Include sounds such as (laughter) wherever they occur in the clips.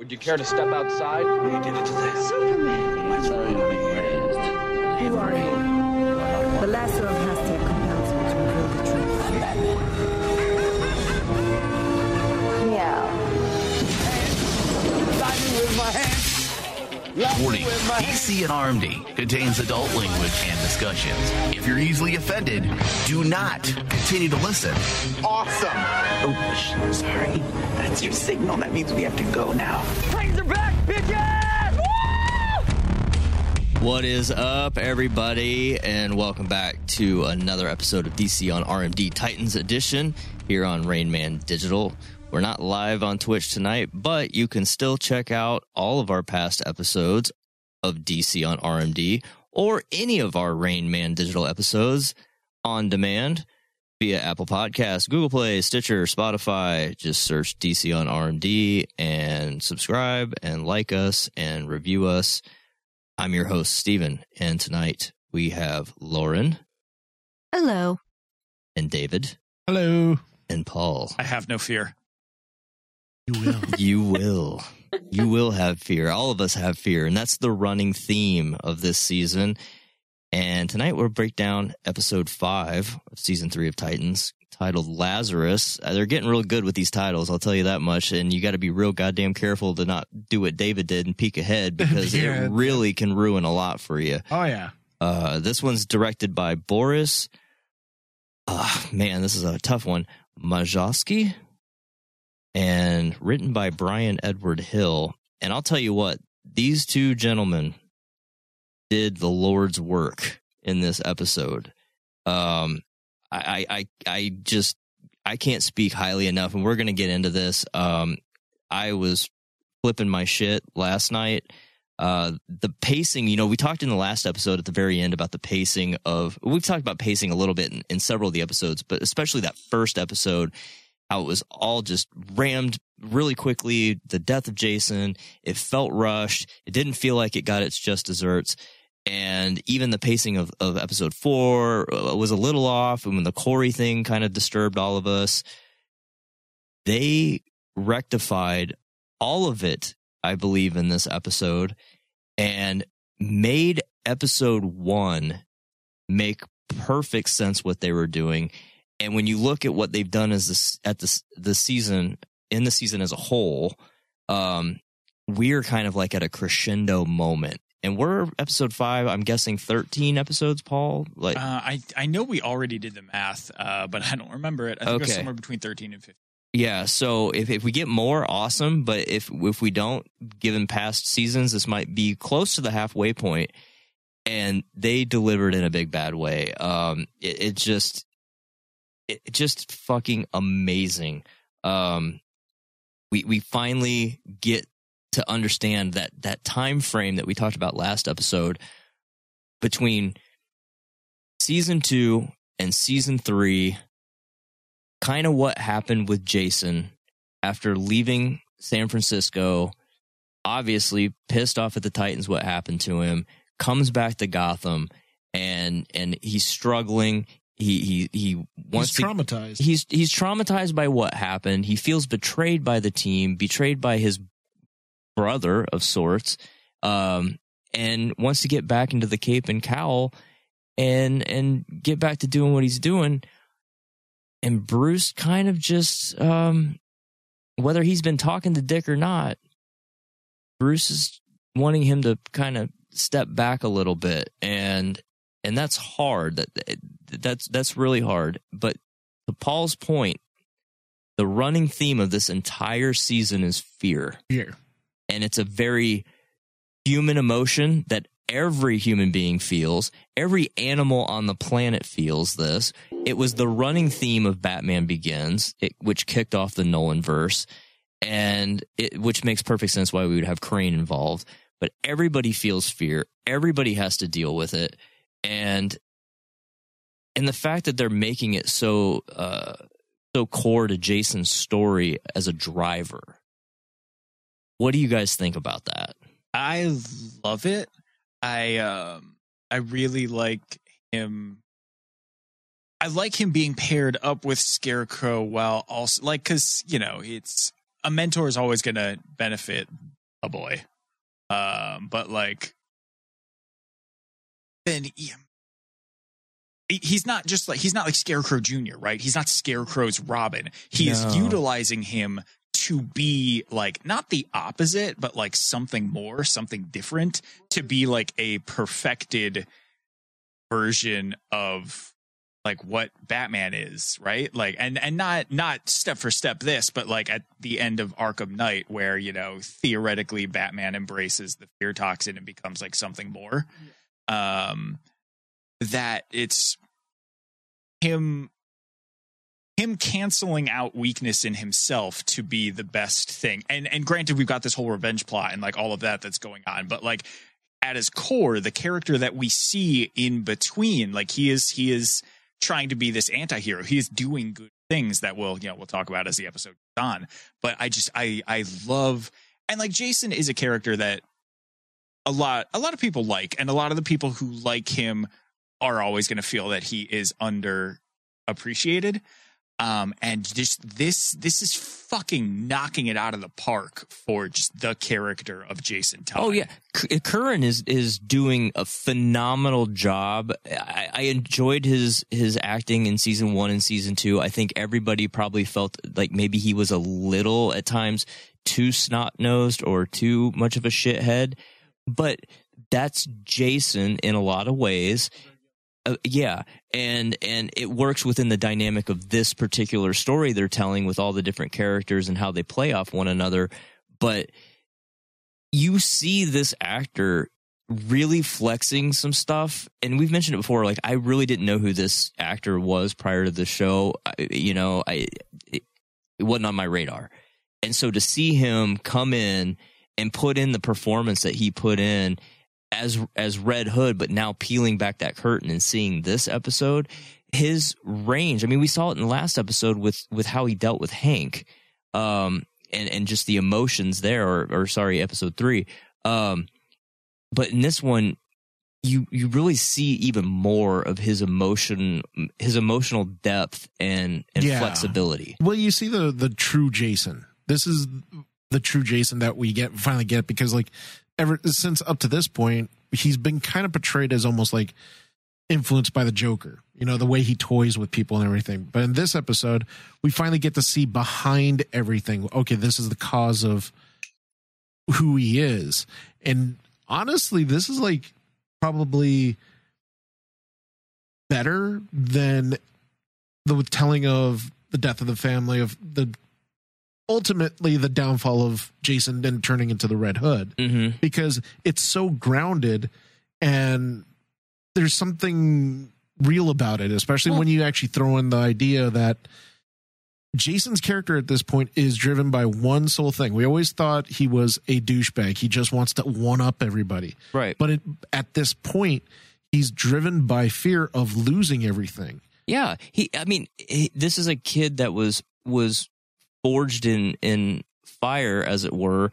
Would you care to step outside? You did it today. Superman. Who are you? The lesser of Hestia Warning DC and RMD contains adult language and discussions. If you're easily offended, do not continue to listen. Awesome. Oh, sh- sorry. That's your signal. That means we have to go now. What is up, everybody, and welcome back to another episode of DC on RMD Titans Edition here on Rain Man Digital. We're not live on Twitch tonight, but you can still check out all of our past episodes of DC on RMD or any of our Rain Man Digital episodes on demand via Apple Podcasts, Google Play, Stitcher, Spotify. Just search DC on RMD and subscribe and like us and review us. I'm your host, Steven, and tonight we have Lauren Hello. and David Hello. and Paul. I have no fear. You will. (laughs) you will. You will have fear. All of us have fear, and that's the running theme of this season. And tonight we'll break down episode five of season three of Titans, titled Lazarus. Uh, They're getting real good with these titles, I'll tell you that much. And you got to be real goddamn careful to not do what David did and peek ahead (laughs) because Yeah. it really can ruin a lot for you. Oh yeah. Uh, this one's directed by Boris. Uh, man, this is a tough one. Majowski and written by Bryan Edward Hill. And I'll tell you what, these two gentlemen did the Lord's work in this episode. Um, I, I, I, just, I can't speak highly enough, and we're going to get into this. Um, I was flipping my shit last night uh, the pacing, you know, we talked in the last episode at the very end about the pacing of, we've talked about pacing a little bit in, in several of the episodes, but especially that first episode, how it was all just rammed really quickly. The death of Jason, it felt rushed. It didn't feel like it got its just desserts. And even the pacing of, of episode four uh, was a little off. And when the Corey thing kind of disturbed all of us, they rectified all of it, I believe, in this episode and made episode one make perfect sense what they were doing. And when you look at what they've done as this at this the season in the season as a whole, um, we're kind of like at a crescendo moment. And we're episode five. I'm guessing 13 episodes, Paul. Like, Uh, I I know we already did the math, uh, but I don't remember it. I think it was Okay. somewhere between thirteen and fifteen. Yeah, so if, if we get more, awesome. But if if we don't, given past seasons, this might be close to the halfway point. And they delivered in a big bad way. Um, it, it just, it just fucking amazing. Um, we we finally get to understand that that time frame that we talked about last episode between season two and season three kind of what happened with Jason after leaving San Francisco, obviously pissed off at the Titans what happened to him, comes back to Gotham and and he's struggling. He he he wants He's to traumatized. he's he's traumatized by what happened. He feels betrayed by the team, betrayed by his brother of sorts, um, and wants to get back into the cape and cowl and and get back to doing what he's doing. And Bruce kind of just um, whether he's been talking to Dick or not, Bruce is wanting him to kind of step back a little bit and and that's hard that that's that's really hard but to Paul's point the running theme of this entire season is fear. Fear. and it's a very human emotion that every human being feels every animal on the planet feels this. It was the running theme of Batman Begins it, which kicked off the Nolan verse and it, which makes perfect sense why we would have Crane involved. But everybody feels fear. Everybody has to deal with it. And and the fact that they're making it so uh so core to Jason's story as a driver what do you guys think about that I love it. I um I really like him. I like him being paired up with Scarecrow while also like because you know it's a mentor is always going to benefit a boy. Um, but like, then he, he's not just like he's not like Scarecrow Junior, right? He's not Scarecrow's Robin. He is utilizing him to be like not the opposite, but like something more, something different, to be like a perfected version of like what Batman is, right? Like and and not not step for step this, but like at the end of Arkham Knight where, you know, theoretically Batman embraces the fear toxin and becomes like something more. Um that it's him him canceling out weakness in himself to be the best thing. And and granted we've got this whole revenge plot and like all of that that's going on, but like at his core, the character that we see in between, like he is he is trying to be this anti-hero. He is doing good things that we'll, you know, we'll talk about as the episode goes on. But I just I I love and like Jason is a character that a lot a lot of people like and a lot of the people who like him are always going to feel that he is underappreciated. Um, and just this, this is fucking knocking it out of the park for just the character of Jason Todd. Oh yeah, K- Curran is is doing a phenomenal job. I, I enjoyed his his acting in season one and season two. I think everybody probably felt like maybe he was a little at times too snot nosed or too much of a shithead, but that's Jason in a lot of ways. Uh, yeah, and and it works within the dynamic of this particular story they're telling with all the different characters and how they play off one another. But you see this actor really flexing some stuff, and we've mentioned it before. Like I really didn't know who this actor was prior to the show. I, you know, I it, it wasn't on my radar, and so to see him come in and put in the performance that he put in as as Red Hood, but now peeling back that curtain and seeing this episode, his range. I mean, we saw it in the last episode with with how he dealt with Hank, um, and and just the emotions there, or, or sorry, episode three. Um, but in this one, you you really see even more of his emotion, his emotional depth and and Yeah. flexibility. Well, you see the the true Jason. This is the true Jason that we get finally get because like ever since up to this point, he's been kind of portrayed as almost like influenced by the Joker. You know, the way he toys with people and everything. But in this episode, we finally get to see behind everything. Okay, this is the cause of who he is. And honestly, this is like probably better than the telling of the death of the family of the ultimately the downfall of Jason then turning into the Red Hood Mm-hmm. because it's so grounded and there's something real about it, especially when you actually throw in the idea that Jason's character at this point is driven by one sole thing. We always thought he was a douchebag. He just wants to one up everybody. Right. But it, at this point, he's driven by fear of losing everything. Yeah, he. I mean, he, this is a kid that was was forged in in fire, as it were,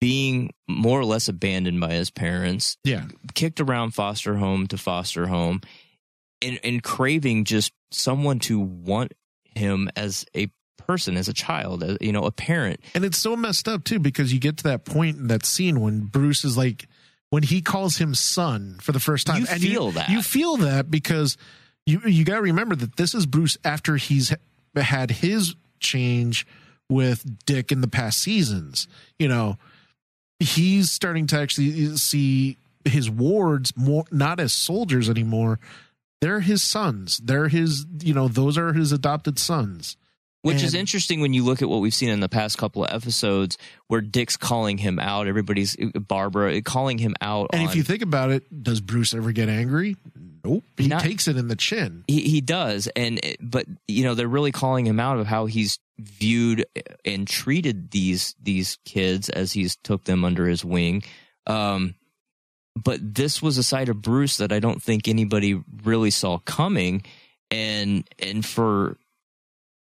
being more or less abandoned by his parents, Yeah. kicked around foster home to foster home, and and craving just someone to want him as a person, as a child, as you know, a parent. And it's so messed up too because you get to that point in that scene when Bruce is like when he calls him son for the first time. You and feel that. You feel that because you you got to remember that this is Bruce after he's had his change with Dick in the past seasons. You know, he's starting to actually see his wards more not as soldiers anymore. They're his sons. They're his, you know, those are his adopted sons. Which is interesting when you look at what we've seen in the past couple of episodes, where Dick's calling him out. Everybody's Barbara calling him out. And on, if you think about it, does Bruce ever get angry? Nope. He Not- takes it in the chin. he, he does and it- but you know they're really calling him out of how he's viewed and treated these these kids as he's took them under his wing um but this was a side of Bruce that I don't think anybody really saw coming and and for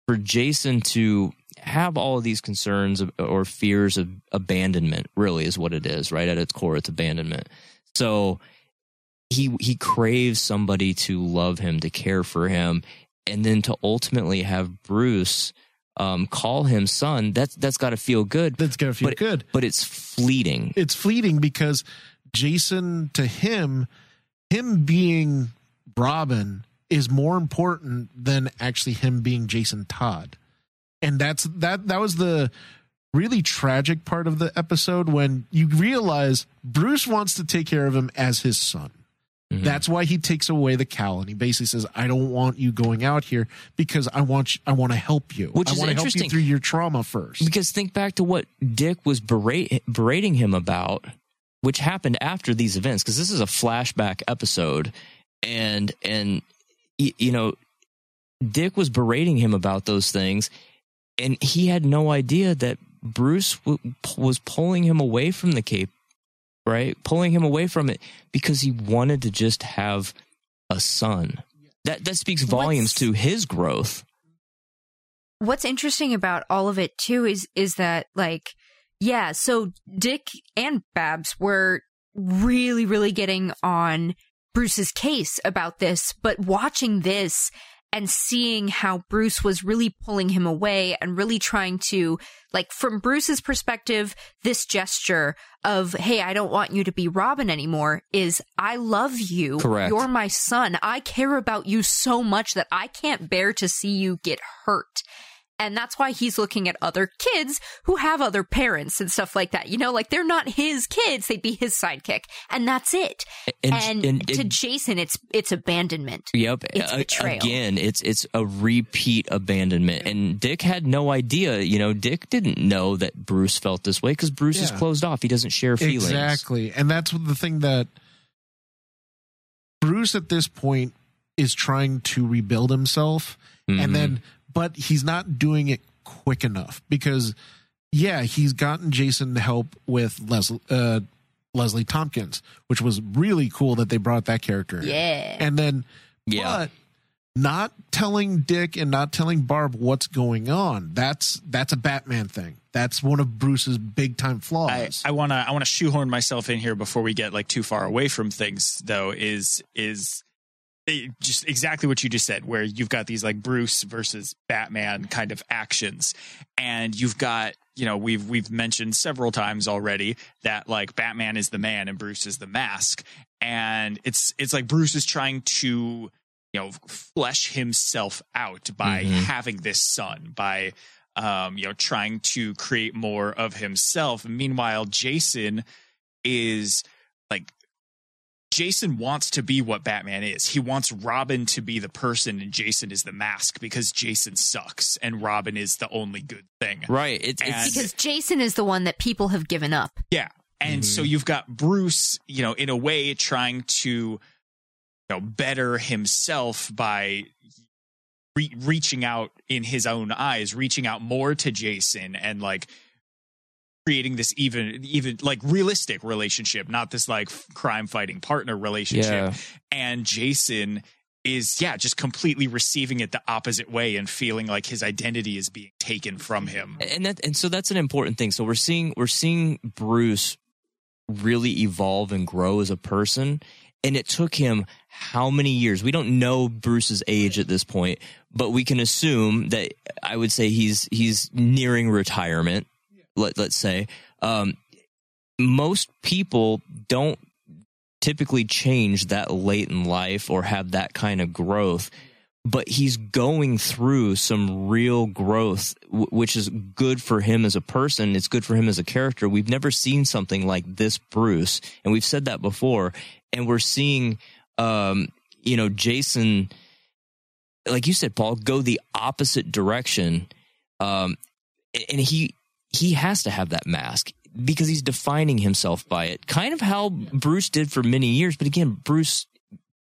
for Jason to have all of these concerns or fears of abandonment really is what it is right at its core it's abandonment so he he craves somebody to love him to care for him and then to ultimately have Bruce um, call him son, that's that's got to feel good. That's gotta feel but, good. but it's fleeting. it's fleeting because Jason to him, him being Robin is more important than actually him being Jason Todd. And that's that that was the really tragic part of the episode when you realize Bruce wants to take care of him as his son. Mhm. That's why he takes away the cowl and he basically says, "I don't want you going out here because I want you, I want to help you. Which I is want to help you through your trauma first. Because think back to what Dick was berate, berating him about, which happened after these events. Because this is a flashback episode, and and you know, Dick was berating him about those things, and he had no idea that Bruce w- was pulling him away from the cape, right? Pulling him away from it because he wanted to just have a son. That that speaks volumes What's- to his growth. what's interesting about all of it too is is that like yeah so dick and babs were really really getting on bruce's case about this but watching this and seeing how bruce was really pulling him away and really trying to like from bruce's perspective this gesture of hey i don't want you to be robin anymore is i love you. Correct. you're my son. I care about you so much that i can't bear to see you get hurt and that's why he's looking at other kids who have other parents and stuff like that. You know, like they're not his kids; they'd be his sidekick, and that's it. And- And, and- to and- Jason, it's it's abandonment. Yep. It's A- betrayal. Again, it's it's a repeat abandonment. And Dick had no idea, you know, Dick didn't know that Bruce felt this way because Bruce is closed off. He doesn't share feelings. Exactly. And that's the thing that Bruce at this point is trying to rebuild himself. Mhm. And then, but he's not doing it quick enough because, yeah, he's gotten Jason to help with Leslie, uh, Leslie Tompkins, which was really cool that they brought that character. in. Yeah. And then, Yeah. but not telling Dick and not telling Barb what's going on. That's that's a Batman thing. That's one of Bruce's big time flaws. I want to I want to shoehorn myself in here before we get like too far away from things though is is it- just exactly what you just said where you've got these like Bruce versus Batman kind of actions. And you've got you know we've we've mentioned several times already that like Batman is the man and Bruce is the mask. And it's it's like Bruce is trying to you know flesh himself out by Mhm. having this son by um you know trying to create more of himself. Meanwhile Jason is like Jason wants to be what Batman is. He wants Robin to be the person and Jason is the mask because Jason sucks and Robin is the only good thing. Right. It's, it's because Jason is the one that people have given up. Yeah. And so mm-hmm. you've got Bruce, you know, in a way trying to you know better himself by re- reaching out in his own eyes, reaching out more to Jason and like creating this even even like realistic relationship, not this like crime fighting partner relationship. Yeah. And Jason is yeah, just completely receiving it the opposite way and feeling like his identity is being taken from him. and that and so that's an important thing. So we're seeing we're seeing Bruce really evolve and grow as a person. And it took him how many years? We don't know Bruce's age at this point, but we can assume that I would say he's he's nearing retirement. Let let's say um, most people don't typically change that late in life or have that kind of growth but he's going through some real growth, w- which is good for him as a person. It's good for him as a character. We've never seen something like this, Bruce, and we've said that before. And we're seeing, um, you know, Jason, like you said, Paul, go the opposite direction. Um, and he he has to have that mask because he's defining himself by it. Kind of how Bruce did for many years, but again, Bruce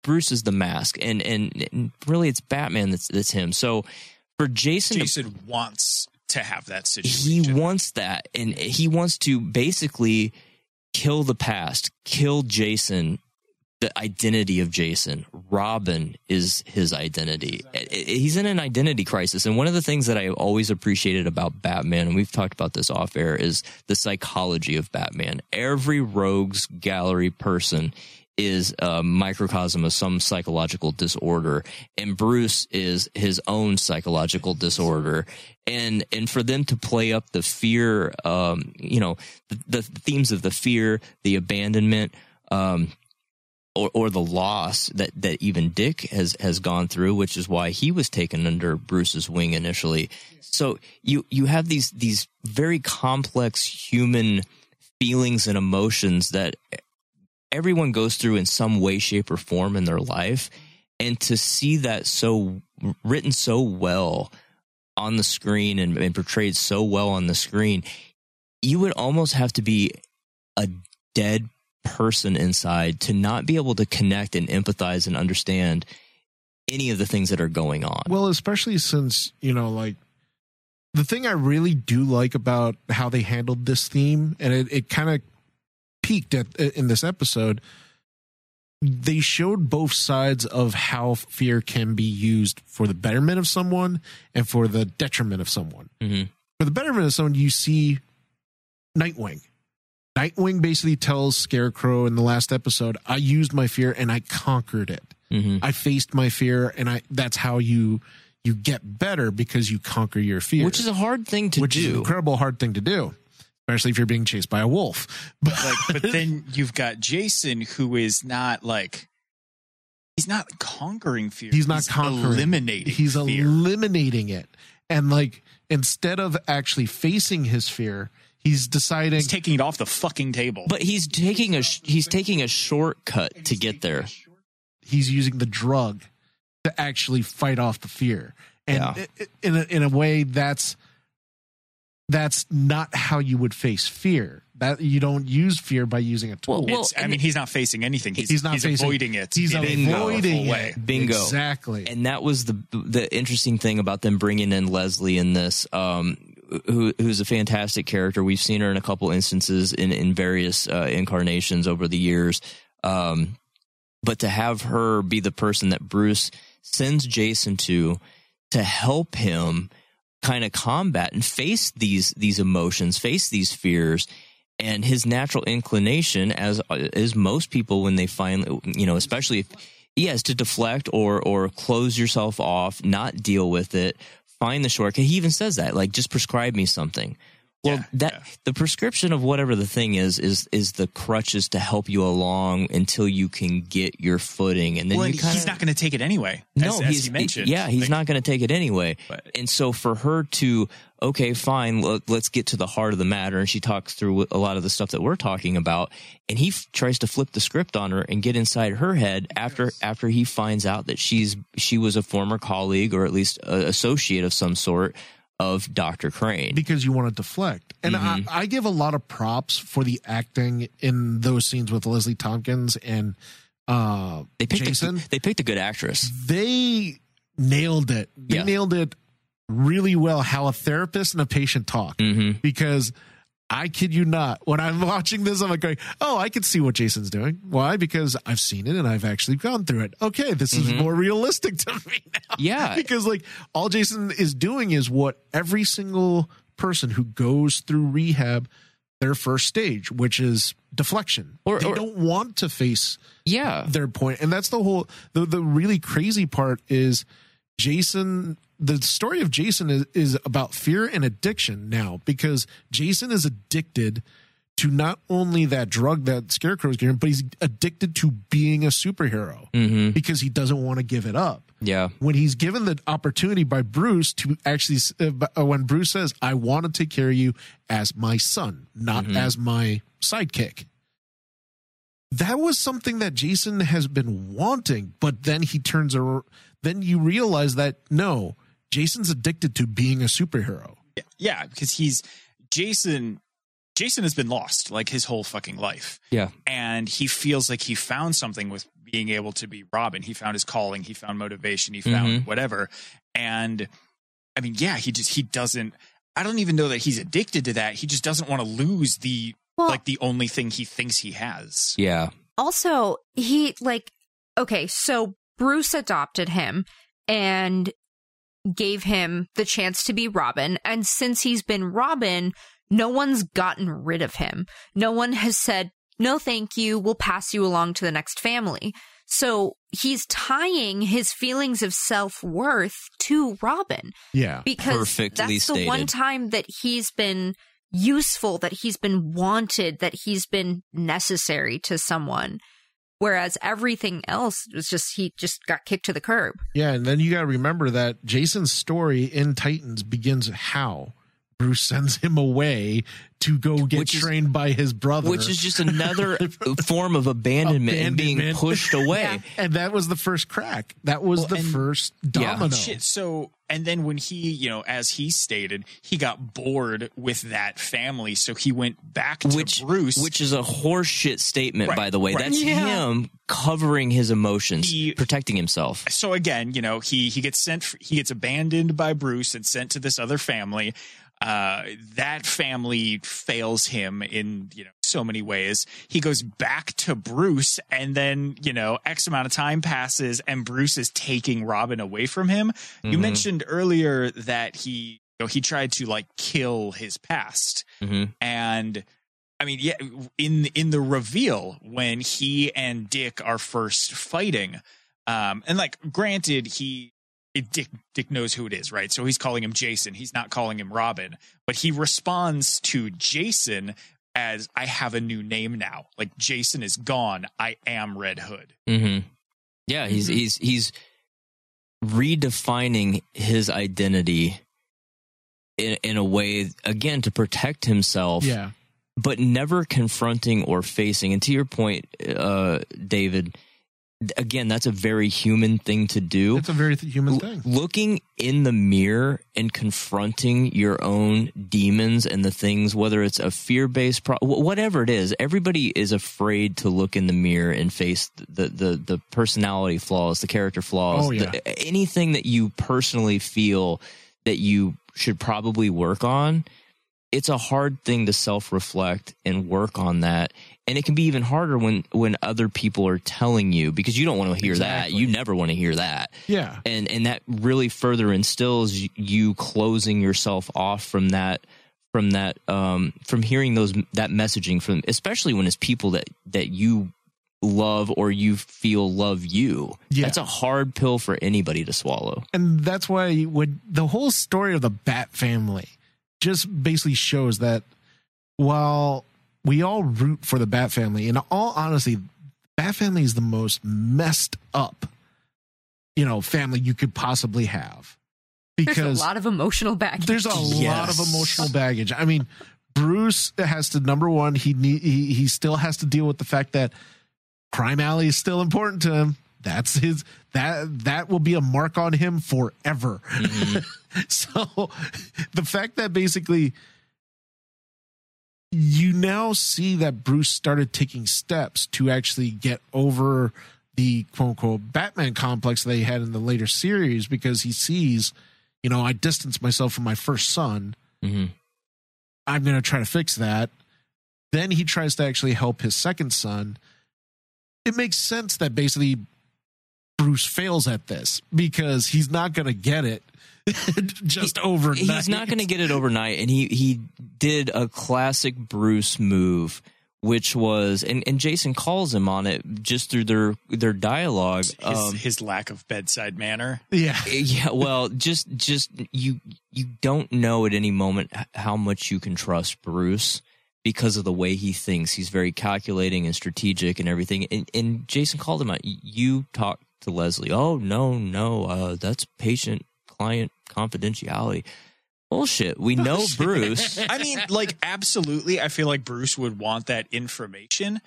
Bruce is the mask, and and, and really it's Batman that's that's him. So for Jason, to- Jason wants to have that situation. he wants that, and he wants to basically kill the past, kill Jason, the identity of Jason. Robin is his identity. He's in an identity crisis, and one of the things that I always appreciated about Batman, and we've talked about this off air, is the psychology of Batman. Every rogues gallery person is a microcosm of some psychological disorder and Bruce is his own psychological disorder and and for them to play up the fear um you know the, the themes of the fear the abandonment um or, or the loss that, that even Dick has, has gone through, which is why he was taken under Bruce's wing initially. So you, you have these, these very complex human feelings and emotions that everyone goes through in some way, shape, or form in their life. And to see that so written so well on the screen and, and portrayed so well on the screen, you would almost have to be a dead person inside to not be able to connect and empathize and understand any of the things that are going on. Well, especially since, you know, like the thing I really do like about how they handled this theme, and it, it kind of peaked at in this episode, they showed both sides of how fear can be used for the betterment of someone and for the detriment of someone. Mhm. For the betterment of someone, you see Nightwing. Nightwing basically tells Scarecrow in the last episode, I used my fear and I conquered it. Mhm. I faced my fear and I that's how you you get better because you conquer your fear. Which is a hard thing to which is an do. incredible hard thing to do. Especially if you're being chased by a wolf. (laughs) But like but then you've got jason who is not like he's not conquering fear he's not conquering eliminating he's fear eliminating it. And like instead of actually facing his fear, he's deciding he's taking it off the fucking table But he's taking a he's taking a shortcut to get there. he's using the drug to actually fight off the fear. And Yeah. i- i- in a, in a way that's that's not how you would face fear. That you don't use fear by using a tool. Well, It's- i mean he's not facing anything he's, he's not facing, avoiding it He's in a powerful avoiding it. Bingo. Exactly. And that was the the interesting thing about them bringing in Leslie in this, um, who who's a fantastic character. We've seen her in a couple instances in in various uh, incarnations over the years. Um, but to have her be the person that Bruce sends Jason to to help him kind of combat and face these these emotions, face these fears, and his natural inclination, as is most people when they finally, you know, especially if yes, to deflect or or close yourself off, not deal with it, find the shortcut. He even says that, like, just prescribe me something. Well, Yeah, that yeah. the prescription of whatever the thing is is is the crutches to help you along until you can get your footing, and then well, you and kind he's not going to take it anyway no, as, as he's he mentioned Yeah, he's Like, not going to take it anyway. But- and so for her to, okay, fine, let, let's get to the heart of the matter. And she talks through a lot of the stuff that we're talking about. And he f- tries to flip the script on her and get inside her head after after he finds out that she's she was a former colleague or at least associate of some sort of Doctor Crane. because you want to deflect. And Mm-hmm. I, I give a lot of props for the acting in those scenes with Leslie Tompkins and uh, They picked Jason. A, they picked a good actress. they nailed it. They Yeah. nailed it really well how a therapist and a patient talk. Mm-hmm. Because I kid you not, when I'm (laughs) watching this, I'm like going, oh, I can see what Jason's doing. Why? Because I've seen it and I've actually gone through it. Okay, this is more realistic (laughs) to me now. Mm-hmm. Yeah. because like all Jason is doing is what every single person who goes through rehab their first stage, which is deflection. Or- they or- don't want to face Yeah. their point and that's the whole the, the really crazy part is jason the story of jason is, is about fear and addiction now because jason is addicted to not only that drug that scarecrow is getting but he's addicted to being a superhero Mm-hmm. because he doesn't want to give it up Yeah. when he's given the opportunity by Bruce to actually, uh, when Bruce says, I want to take care of you as my son, not as my sidekick. That was something that Jason has been wanting, but then he turns around. Then you realize that no, Jason's addicted to being a superhero. yeah because he's jason jason has been lost like his whole fucking life Yeah. and he feels like he found something with being able to be Robin. He found his calling, he found motivation, he found Mhm. whatever. And I mean, yeah, he just he doesn't I don't even know that he's addicted to that. He just doesn't want to lose the Well- like the only thing he thinks he has. Yeah. also he like okay so bruce adopted him and gave him the chance to be robin and since he's been robin no one's gotten rid of him no one has said no, thank you. We'll pass you along to the next family. So he's tying his feelings of self worth to Robin Yeah. because Perfectly that's the one time that he's been useful, that he's been wanted, that he's been necessary to someone. Whereas everything else was just, he just got kicked to the curb. Yeah, and then you got to remember that Jason's story in Titans begins how Bruce sends him away to go get Which is- trained by his brother, which is just another (laughs) form of abandonment, and being pushed (laughs) away. and that was the first crack. That was Well, the and- first Yeah. domino. Shit. So, and then when he, you know, as he stated, he got bored with that family, so he went back to which Bruce. which is a horseshit statement, Right, by the way. right. That's Yeah. him covering his emotions, He- protecting himself. so again, you know, he he gets sent, he gets abandoned by Bruce and sent to this other family. Uh, that family fails him in you know so many ways. He goes back to Bruce, and then you know X amount of time passes, and Bruce is taking Robin away from him. You Mhm. mentioned earlier that he you know he tried to like kill his past, hmm and I mean, yeah, in in the reveal when he and Dick are first fighting, um, and like, granted, he Dick Dick knows who it is, right? So he's calling him Jason. He's not calling him Robin, but he responds to Jason as "I have a new name now." Like Jason is gone. I am Red Hood. hmm Yeah, he's Mhm. he's he's redefining his identity in in a way again to protect himself. yeah, but never confronting or facing. And to your point, uh, David, again, that's a very human thing to do. it's a very th- human L- thing. looking in the mirror and confronting your own demons and the things, whether it's a fear based, pro- whatever it is, everybody is afraid to look in the mirror and face the, the, the personality flaws, the character flaws, Oh, yeah. the- anything that you personally feel that you should probably work on. It's a hard thing to self reflect and work on that. And it can be even harder when, when other people are telling you because you don't want to hear that. You never want to hear that Yeah, and and that really further instills you closing yourself off from that from that um from hearing those that messaging from especially when it's people that that you love or you feel love you Yeah. that's a hard pill for anybody to swallow and that's why when the whole story of the Bat family just basically shows that while we all root for the Bat family, in all honesty, Bat family is the most messed up, you know, family you could possibly have There's because a lot of emotional baggage. there's a lot of emotional baggage. I mean, Bruce has to number one. He need he, he still has to deal with the fact that Crime Alley is still important to him. That's his that that will be a mark on him forever. Mm-hmm. (laughs) (laughs) so the fact that basically you now see that Bruce started taking steps to actually get over the quote unquote Batman complex they had in the later series because he sees, you know, I distanced myself from my first son. Mhm. I'm going to try to fix that. Then he tries to actually help his second son. It makes sense that basically Bruce fails at this because he's not going to get it (laughs) just overnight. he's not going to get it overnight and he he did a classic bruce move which was and, and jason calls him on it just through their their dialogue His, um, his lack of bedside manner. Yeah. yeah well just just you you don't know at any moment how much you can trust bruce because of the way he thinks he's very calculating and strategic and everything and, and jason called him out you talk to leslie oh no no uh, that's patient client confidentiality bullshit we know bruce (laughs) I mean, like, absolutely. I feel like Bruce would want that information.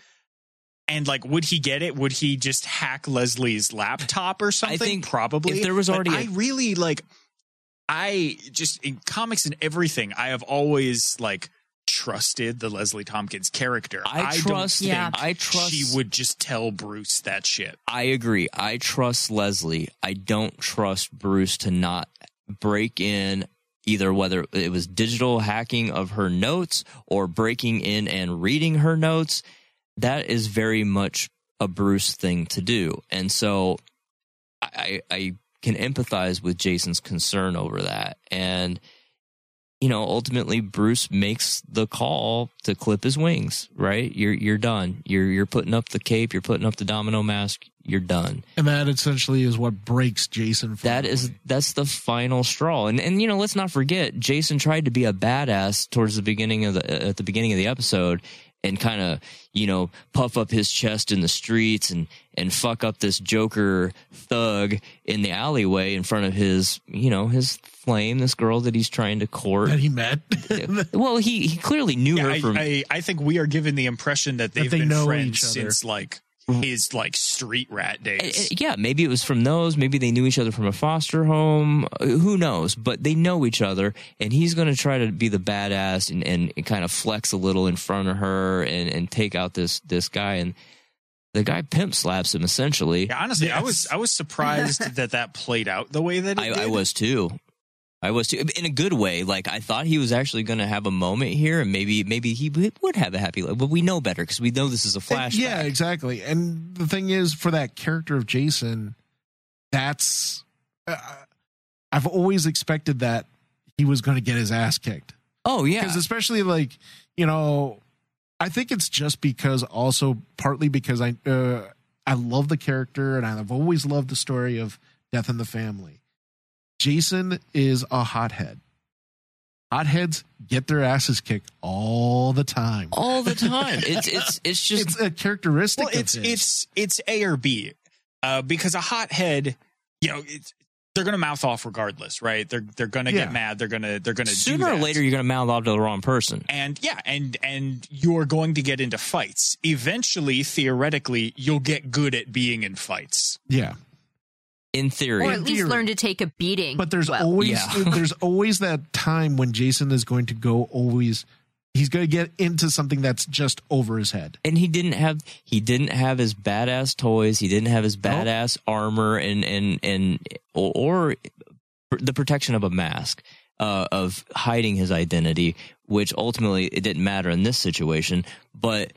And like, would he get it? Would he just hack Leslie's laptop or something? I think Probably. if there was But already a- I really like. I just in comics and everything. I have always like trusted the Leslie Tompkins character. I trust- don't Yeah. I trust- she would just tell Bruce that shit. I agree. I trust Leslie. I don't trust Bruce to not break in either whether it was digital hacking of her notes or breaking in and reading her notes. That is very much a Bruce thing to do. And so I, I can empathize with Jason's concern over that. And you know, ultimately Bruce makes the call to clip his wings, right? You're you're done. You're you're putting up the cape, you're putting up the domino mask, you're done. And that essentially is what breaks Jason. That is that's the final straw. And and you know, let's not forget Jason tried to be a badass towards the beginning of the at the beginning of the episode and kind of, you know, puff up his chest in the streets and and fuck up this Joker thug in the alleyway in front of his, you know, his flame, this girl that he's trying to court. that he met. (laughs) well, he he clearly knew Yeah, her I, from I, I think we are given the impression that they've they been know friends each other. since like his like street rat Uh, uh, days. yeah, maybe it was from those. Maybe they knew each other from a foster home. Uh, Who knows? But they know each other, and he's going to try to be the badass and, and, kind of flex a little in front of her and, and take out this this guy. And the guy pimp slaps him essentially. Yeah, honestly, I was I was surprised (laughs) that that played out the way that it I, did. I was too. I was too, in a good way. Like I thought he was actually going to have a moment here, and maybe maybe he would have a happy life. But we know better because we know this is a And- flashback. yeah, exactly. And the thing is, for that character of Jason, that's uh, I've always expected that he was going to get his ass kicked. Oh yeah. because especially like you know i think it's just because also partly because i uh, i love the character and i've always loved the story of death in the family jason is a hothead hotheads get their asses kicked all the time all the (laughs) time. It's it's it's just it's a characteristic well, it's of his. it's it's A or B, uh, because a hothead, you know, it's, they're gonna mouth off regardless, right? They're they're gonna Yeah. get mad. They're gonna they're gonna do sooner or later you're going to mouth off to the wrong person. and yeah, and and you're going to get into fights. Eventually, theoretically, you'll get good at being in fights. yeah In theory, or at least theory. learn to take a beating. but there's well. always Yeah. (laughs) there's always that time when jason is going to go always he's going to get into something that's just over his head and he didn't have he didn't have his badass toys. He didn't have his Nope. badass armor and and and or, or the protection of a mask uh, of hiding his identity, which ultimately it didn't matter in this situation. But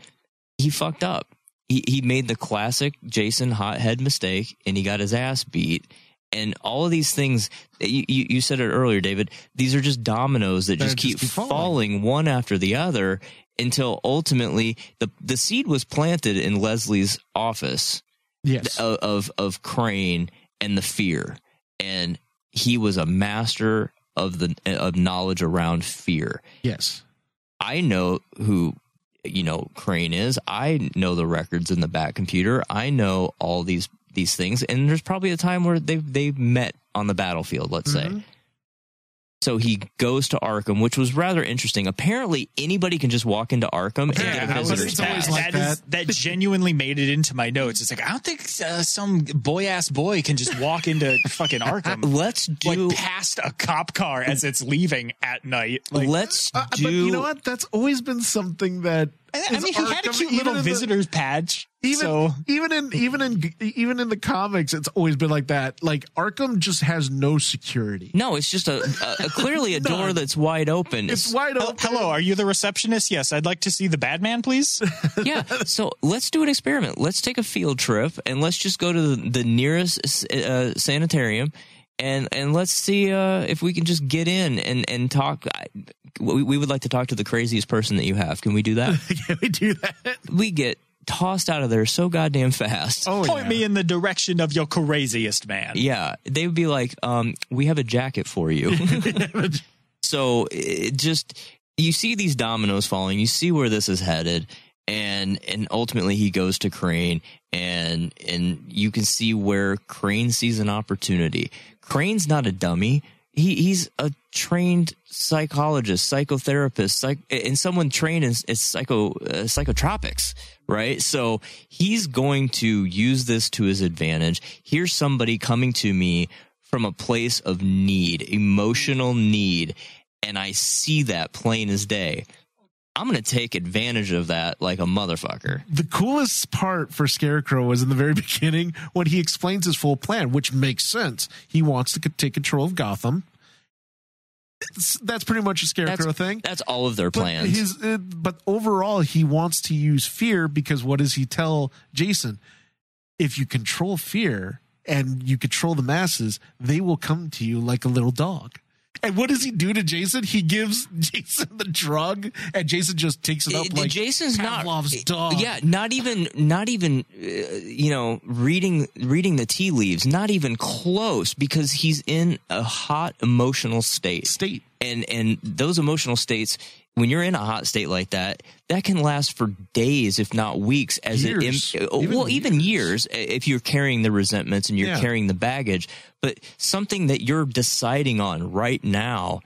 he fucked up. He he made the classic Jason hothead mistake, and he got his ass beat. And all of these things, you, you, you said it earlier, David. These are just dominoes that just just keep keep falling. falling one after the other until ultimately the the seed was planted in Leslie's office yes of of, of Crane and the fear, and he was a master of the of knowledge around fear. yes I know who you know Crane is. I know the records in the back computer. I know all these these things, and there's probably a time where they've they've met on the battlefield. Let's say. Mm-hmm. So he goes to Arkham, which was rather interesting. Apparently, anybody can just walk into Arkham and get Yeah, a I was- visitor's pass. like that is- that. that genuinely made it into my notes. It's like I don't think uh, some boy ass boy can just walk into fucking Arkham. (laughs) Let's do. like past a cop car as it's leaving at night. Like, let's Uh, do. but you know what? That's always been something that. I I mean, he had a cute little in the- visitor's badge. Even so even in even in even in the comics, it's always been like that. Like Arkham just has no security. No, it's just a, a, a clearly a (laughs) door that's wide open. It's wide open. hello, are you the receptionist? Yes, I'd like to see the Badman, please. (laughs) yeah. So let's do an experiment. Let's take a field trip and let's just go to the, the nearest uh, sanitarium and and let's see uh, if we can just get in and and talk. I, we, we would like to talk to the craziest person that you have. Can we do that? (laughs) Can we do that? we get tossed out of there so goddamn fast. Oh, Point yeah. me in the direction of your craziest man. Yeah, they would be like, um, "We have a jacket for you." (laughs) so it just you see these dominoes falling. You see where this is headed, and and ultimately he goes to Crane, and and you can see where Crane sees an opportunity. Crane's not a dummy. He he's a trained psychologist, psychotherapist, psych, and someone trained in, in psycho uh, psychotropics, right? So he's going to use this to his advantage. Here's somebody coming to me from a place of need, emotional need, and I see that plain as day. I'm going to take advantage of that like a motherfucker. the coolest part for Scarecrow was in the very (laughs) beginning when he explains his full plan, which makes sense. He wants to take control of Gotham. It's, that's pretty much a Scarecrow That's, thing. that's all of their But plans. his, uh, but overall, he wants to use fear because what does he tell Jason? If you control fear and you control the masses, they will come to you like a little dog. And what does he do to Jason? He gives (laughs) Jason the drug, and Jason just takes it up It- like Jason's not Pavlov's dog. Yeah, not even not even uh, you know reading reading the tea leaves. Not even close because he's in a hot emotional state. State. And and those emotional states when you're in a hot state like that that can last for days if not weeks as Years. it oh, Even well even years if you're carrying the resentments and you're Yeah. carrying the baggage but something that you're deciding on right now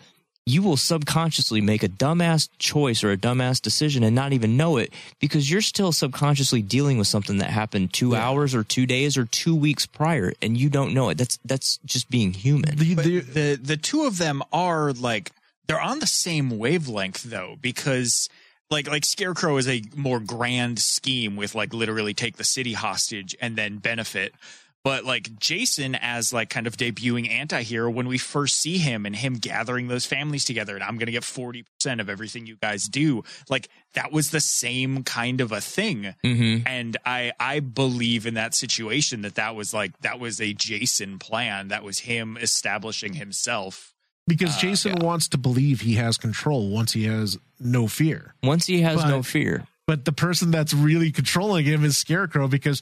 you will subconsciously make a dumbass choice or a dumbass decision and not even know it because you're still subconsciously dealing with something that happened two hours or two days or two weeks prior and you don't know it. That's that's just being human. The, the, the the two of them are like they're on the same wavelength though because like like scarecrow is a more grand scheme with like literally take the city hostage and then benefit but like jason as like kind of debuting anti-hero when we first see him and him gathering those families together and i'm gonna get 40% of everything you guys do like that was the same kind of a thing. Mm-hmm. and i i believe in that situation that that was like that was a jason plan. That was him establishing himself. Because Uh, Jason wants to believe he has control once he has no fear. once he has no fear. But the person that's really controlling him is Scarecrow because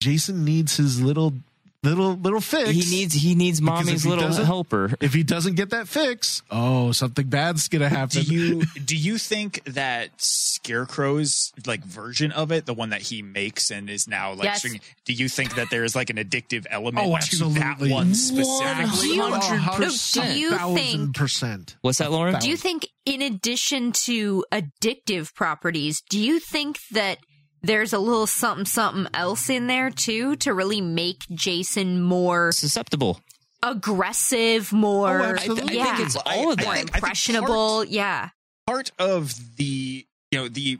Jason needs his little little little fix. He needs he needs mommy's he little helper. if he doesn't get that fix, oh, something bad's gonna happen. do you do you think that scarecrow's like version of it the one that he makes and is now like Yes. string- do you think that there is like an addictive element Oh, to that one specifically Do you- Oh, Do you think percent? What's that, Lauren? Do you think, in addition to addictive properties, do you think that there's a little something something else in there too to really make Jason more Susceptible. aggressive, more Oh, absolutely. yeah, I think it's all of that. more think- I think impressionable? yeah, part of the you know the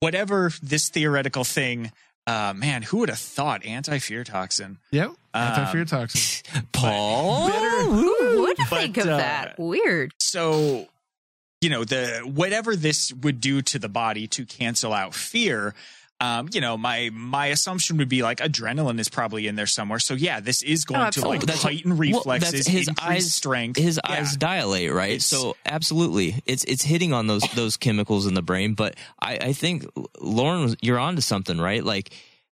whatever this theoretical thing uh man who would have thought anti-fear toxin Yep. Anti fear Um, toxin. (laughs) Paul. who would But, think of uh, that? Weird. so you know the whatever this would do to the body to cancel out fear um, you know, my my assumption would be like adrenaline is probably in there somewhere. So yeah, this is going Oh, to like absolutely. That's- heighten well, reflexes, that's his increase eyes- strength. His Yeah. eyes dilate, right? It's- so absolutely, it's it's hitting on those those chemicals in the brain. But I, I think Lauren, you're onto something, right? Like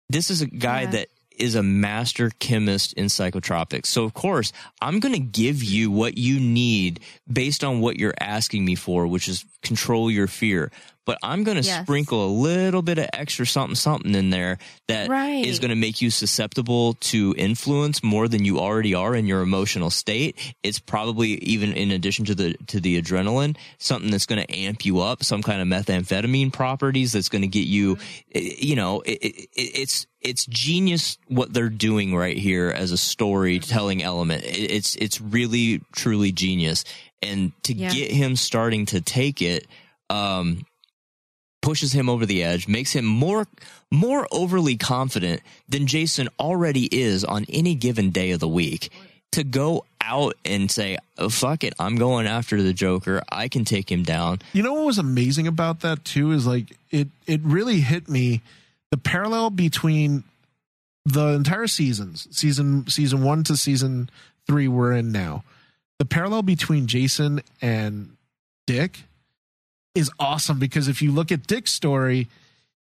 this is a guy Yeah. that is a master chemist in psychotropics. So of course, I'm going to give you what you need based on what you're asking me for, which is control your fear. But I'm going to Yes. sprinkle a little bit of extra something something in there that is Right. going to make you susceptible to influence more than you already are in your emotional state. It's probably even in addition to the to the adrenaline, something that's going to amp you up, some kind of methamphetamine properties that's going to get you eh, you know, it, it, it's it's genius what they're doing right here as a storytelling element. It- It's it's really truly genius. And to Yeah. get him starting to take it um pushes him over the edge, makes him more more overly confident than Jason already is on any given day of the week. To go out and say, oh, "Fuck it, I'm going after the Joker. I can take him down." You know what was amazing about that too is like it it really hit me the parallel between the entire seasons, season season 1 to season 3 we're in now. The parallel between Jason and Dick is awesome because if you look at Dick's story,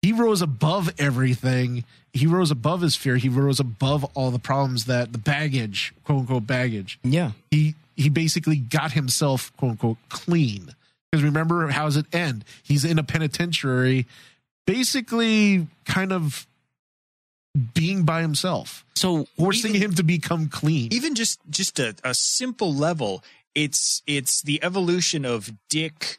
he rose above everything. He rose above his fear. He rose above all the problems that the baggage, quote unquote baggage. Yeah, he he basically got himself quote unquote clean. Because remember how does it end? He's in a penitentiary basically kind of being by himself so forcing Even- him to become clean. even just just a, a simple level it's it's the evolution of dick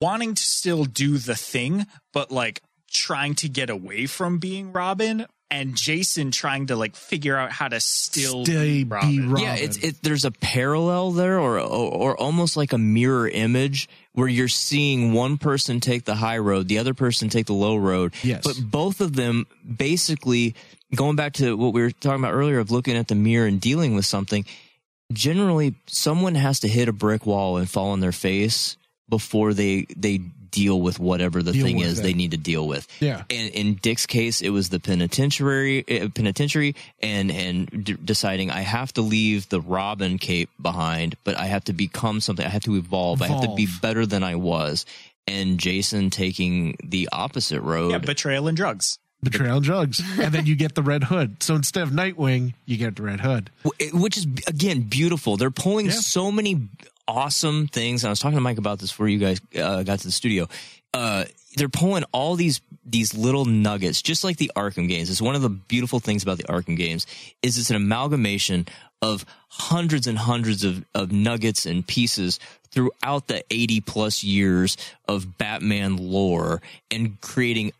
wanting to still do the thing but like trying to get away from being robin and jason trying to like figure out how to still Stay be robin. be Robin. yeah, it's it. There's a parallel there, or, or or almost like a mirror image where you're seeing one person take the high road, the other person take the low road. Yes. but both of them basically going back to what we were talking about earlier of looking at the mirror and dealing with something. Generally, someone has to hit a brick wall and fall on their face before they they deal with whatever the Deal thing is it. they need to deal with. Yeah. And in Dick's case, it was the penitentiary, uh, penitentiary, and and d- deciding I have to leave the Robin cape behind, but I have to become something. I have to evolve. I have to be better than I was. And Jason taking the opposite road. Yeah, betrayal and drugs. Betrayal and drugs. and then you get the Red Hood. So instead of Nightwing, you get the Red Hood. Which is again beautiful. They're pulling Yeah. so many awesome things. And I was talking to Mike about this before you guys uh, got to the studio. Uh, they're pulling all these these little nuggets, just like the Arkham games. It's one of the beautiful things about the Arkham games is it's an amalgamation of hundreds and hundreds of, of nuggets and pieces throughout the 80 plus years of Batman lore and creating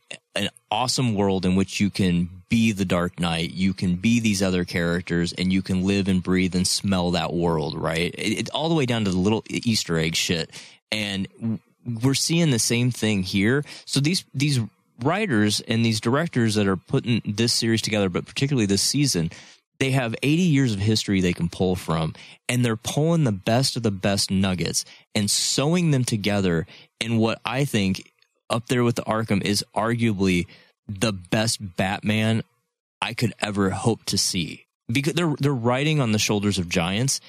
awesome world in which you can be the Dark Knight, you can be these other characters, and you can live and breathe and smell that world, right? It, it- all the way down to the little Easter egg shit. And we're seeing the same thing here. So these these writers and these directors that are putting this series together, but particularly this season, they have 80 years of history they can pull from, and they're pulling the best of the best nuggets and sewing them together in what I think up there with the Arkham is arguably the best Batman I could ever hope to see because they're they're riding on the shoulders of giants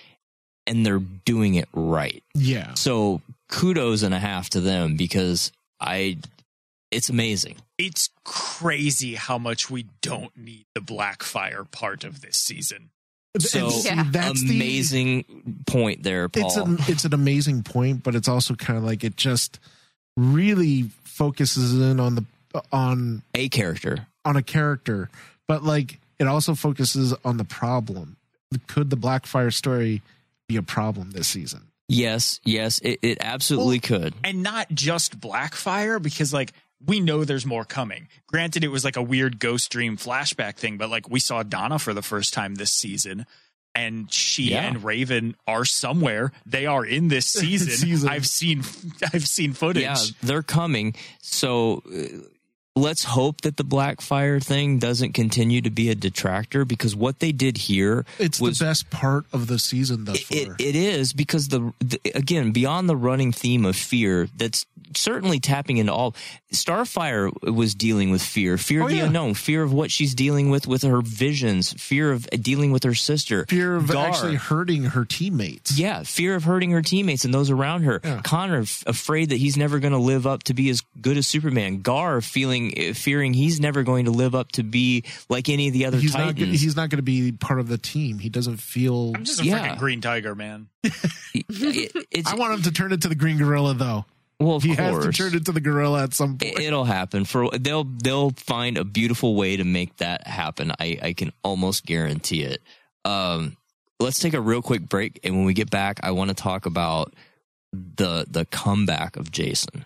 and they're doing it right. Yeah. So kudos and a half to them because I it's amazing. It's crazy how much we don't need the Blackfire part of this season. So Yeah. that's the- amazing point there, Paul. it's an it's an amazing point, but it's also kind of like it just really focuses in on the on a character. on a character, but like it also focuses on the problem. Could the Blackfire story be a problem this season? Yes, yes, it, it absolutely could. And not just Blackfire, because like we know there's more coming. Granted, it was like a weird ghost dream flashback thing, but like we saw Donna for the first time this season. And she Yeah. and Raven are somewhere. They are in this (laughs) season. Season. I've seen, (laughs) I've seen footage. Yeah, they're coming. So uh, let's hope that the Blackfire thing doesn't continue to be a detractor because what they did here It's was the best part of the season thus it, far. it is because the, the again beyond the running theme of fear that's certainly tapping into all starfire was dealing with fear fear Oh, of the yeah. unknown fear of what she's dealing with with her visions fear of dealing with her sister Fear of Gar. actually hurting her teammates. yeah, fear of hurting her teammates and those around her. Yeah. Conner f- afraid that he's never going to live up to be as good as Superman. Gar feeling uh, fearing he's never going to live up to be like any of the other He's not. He's not going to be part of the team. He doesn't feel. I'm just a Yeah. freaking green tiger, man. (laughs) It- it's, I want him to turn into the Green Gorilla, though. Well, of He course. has to turn into the gorilla at some point. It- It'll happen. For they'll they'll find a beautiful way to make that happen. I I can almost guarantee it. Um, let's take a real quick break, and when we get back, I want to talk about the the comeback of Jason.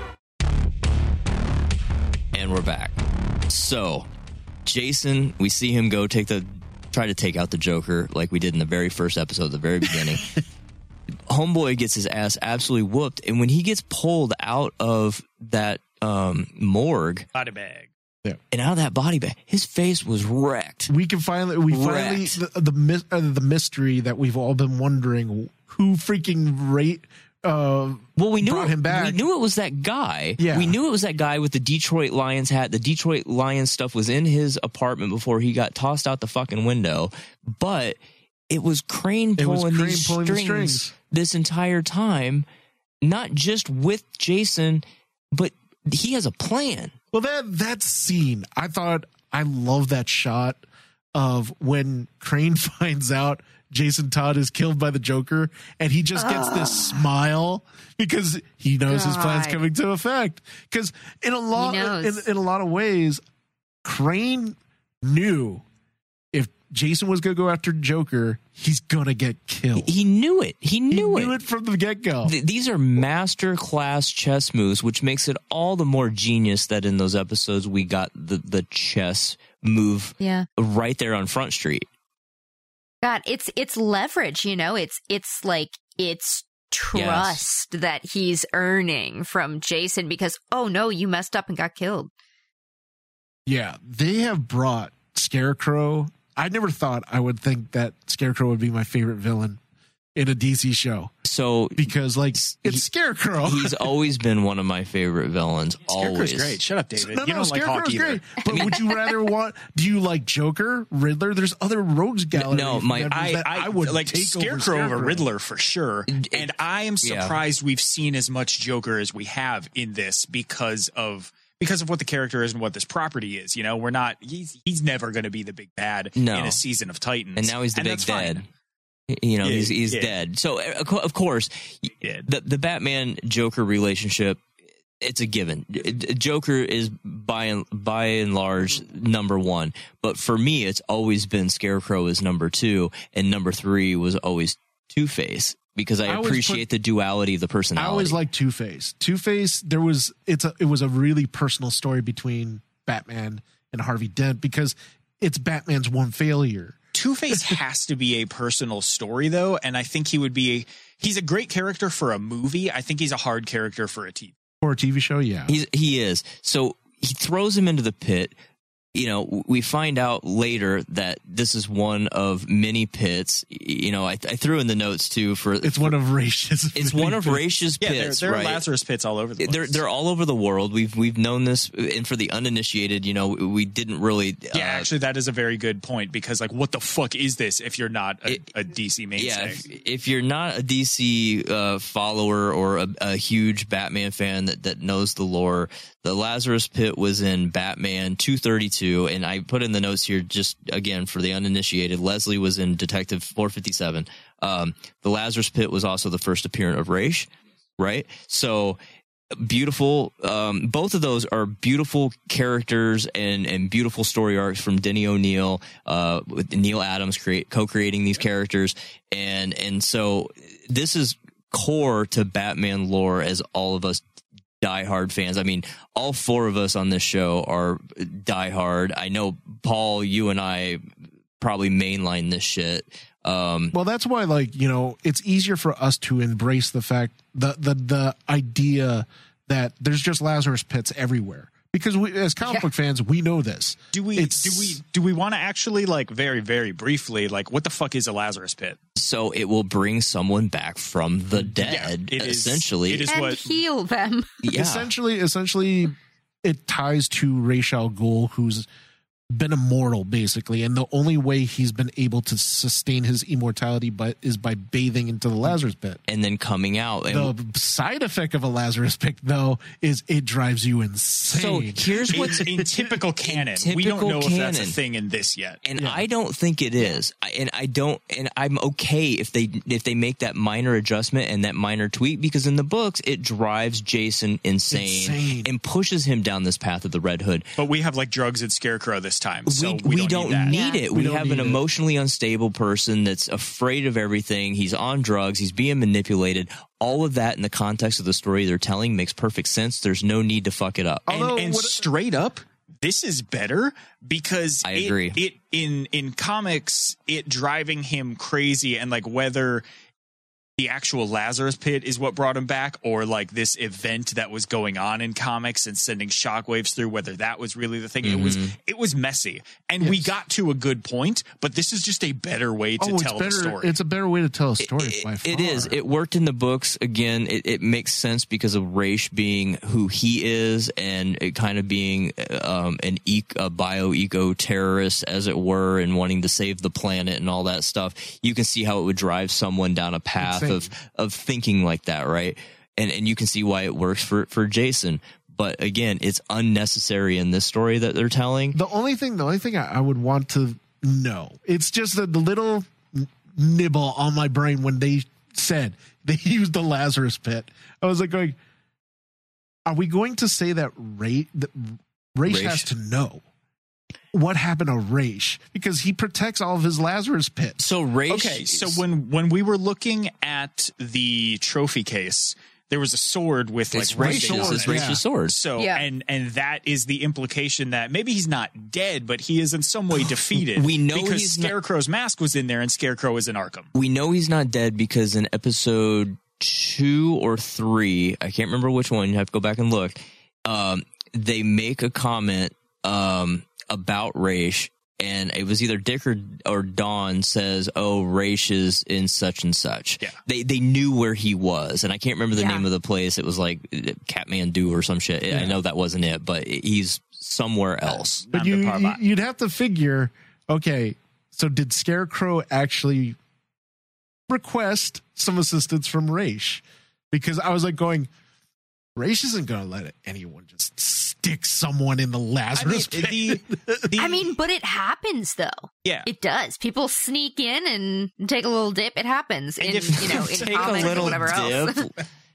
And we're back. So, Jason, we see him go take the try to take out the Joker like we did in the very first episode, the very beginning. (laughs) Homeboy gets his ass absolutely whooped, and when he gets pulled out of that um, morgue Body bag. Yeah. and out of that body bag, his face was wrecked. we can finally we finally Wrecked. the the, uh, the mystery that we've all been wondering who freaking rate uh, Well, we knew brought it, him back. We knew it was that guy. Yeah. we knew it was that guy with the Detroit Lions hat. The Detroit Lions stuff was in his apartment before he got tossed out the fucking window. But it was Crane It was pulling Crane these pulling the strings, strings. this entire time, not just with Jason, but he has a plan. Well, that that scene, I thought I love that shot of when Crane (laughs) finds out Jason Todd is killed by the Joker, and he just gets this ah. smile because he knows his plan's God. coming to effect. Because in a lot, in, knows. in a lot of ways, Crane knew if Jason was going to go after Joker, he's going to get killed. He knew it. He knew it. He knew, knew it from the get go. Th- these are master class chess moves, which makes it all the more genius that in those episodes we got the, the chess move Yeah. right there on Front Street. God, it's it's leverage, you know. It's it's like it's trust that he's earning from Jason because oh no, you messed up and got killed. Yeah, they have brought Scarecrow. I never thought I would think that Scarecrow would be my favorite villain in a DC show So because, like, it's He- Scarecrow. (laughs) he's always been one of my favorite villains. Scarecrow's always great. Shut up, David. no, you no, don't like Hawk Scarecrow's either. great. But would you rather (laughs) want? Do you like Joker, Riddler? There's other rogues gallery. No, my- members I, I, would like take Scarecrow over, over, Riddler for sure. And I am Yeah. surprised we've seen as much Joker as we have in this because of because of what the character is and what this property is. You know, we're not he's he's never going to be the big bad No. in a season of Titans. and now he's the big that's fine. Dead. You know, Yeah, he's he's yeah. dead. So uh, of course, Yeah. the the Batman Joker relationship it's a given. Joker is by and by and large number one, but for me, it's always been Scarecrow is number two, and number three was always Two Face because I, I appreciate put- the duality of the personality. I always like Two Face. Two Face. There was it's a it was a really personal story between Batman and Harvey Dent because it's Batman's one failure. Two Face has to be a personal story though, and I think he would be a he's a great character for a movie. I think he's a hard character for a TV. For a TV show, yeah. He's he is. So he throws him into the pit. You know, we find out later that this is one of many pits. You know, I, I threw in the notes too for It's one of Raish's. it's one of Raish's Yeah, pits. there, there right? are Lazarus pits all over the place. They're they're all over the world. We've we've known this, and for the uninitiated, you know, we didn't really. yeah, uh, actually, that is a very good point because, like, what the fuck is this if you're not a, It- a DC mainstay? yeah, if, if you're not a DC uh, follower or a, a huge Batman fan that, that knows the lore, the Lazarus Pit was in Batman 232, and I put in the notes here just again for the uninitiated. Leslie was in Detective 457. Um, the Lazarus Pit was also the first appearance of Raish, right? So beautiful. Um, both of those are beautiful characters and and beautiful story arcs from Denny O'Neil, uh, with Neal Adams create co-creating these characters, and and so this is core to Batman lore as all of us diehard fans. I mean, all four of us on this show are diehard. I know Paul, you and I probably mainline this shit. Um, Well, that's why, like you know, it's easier for us to embrace the fact the the the idea that there's just Lazarus pits everywhere because we, as comic Yeah. book fans, we know this. do we It's- do we do we want to actually like very very briefly like what the fuck is a Lazarus pit? So it will bring someone back from the dead, it is- essentially. it is and what heal them. yeah. Essentially, essentially, it ties to Ra's al Ghul, who's been immortal basically, and the only way he's been able to sustain his immortality, but is by bathing into the Lazarus pit. and then coming out. And The side effect of a Lazarus pit, though, is it drives you insane so here's what's in typical canon. we typical don't know if that's a thing in this yet. and I don't think it is. I, and I don't, and I'm okay if they if they make that minor adjustment and that minor tweak because in the books it drives Jason insane, Insane. and pushes him down this path of the Red Hood. But we have like drugs and Scarecrow this time, so we, we, don't, need, that. need Yeah. it. We We, have need an it. emotionally unstable person that's afraid of everything. He's on drugs. He's being manipulated. All of that in the context of the story they're telling makes perfect sense. There's no need to fuck it up. and, Although, and what- straight up this is better because I it- agree. it, in in comics it driving him crazy and like whether the actual Lazarus pit is what brought him back, or like this event that was going on in comics and sending shockwaves through, whether that was really the thing. It was Mhm. it was messy. And we got to a good point, but this is just a better way to oh, it's tell better. the story. It's a better way to tell a story. It- by far. it is. It worked in the books. Again, it, it makes sense because of Raish being who he is and it kind of being um, an e- a bio eco terrorist, as it were, and wanting to save the planet and all that stuff. You can see how it would drive someone down a path Insane. Of of thinking like that, right? And and you can see why it works for for Jason. But again, it's unnecessary in this story that they're telling. The only thing, the only thing I, I would want to know, it's just the, the little nibble on my brain when they said (laughs) they used the Lazarus pit. I was like going, are we going to say that Ray, that Raish Raish. has to know what happened to Raish because he protects all of his Lazarus pits. So Raish, Okay, so when when we were looking at the trophy case, there was a sword with like it's writing Raish's, on it's. Yeah. Sword. So Yeah. and and that is the implication that maybe he's not dead, but he is in some way (gasps) defeated. We know because he's not- Scarecrow's mask was in there, and Scarecrow is in Arkham. we know he's not dead because in episode two or three, I can't remember which one. You have to go back and look. Um, they make a comment um, about Raish, and it was either Dick or, or Dawn says, "Oh, Raish is in such and such." Yeah. they they knew where he was, and I can't remember the Yeah. name of the place. It was like uh, Kathmandu or some shit. I know that wasn't it, but he's somewhere else. But you, you you'd have to figure, okay, so did Scarecrow actually request some assistance from Raish? Because I was like going, Raish isn't going to let anyone just stick someone in the I mean, Lazarus pit. the, the, I mean, but it happens though. yeah. It does. People sneak in and take a little dip. It happens And in if- you know in Take a comics or little whatever else. dip,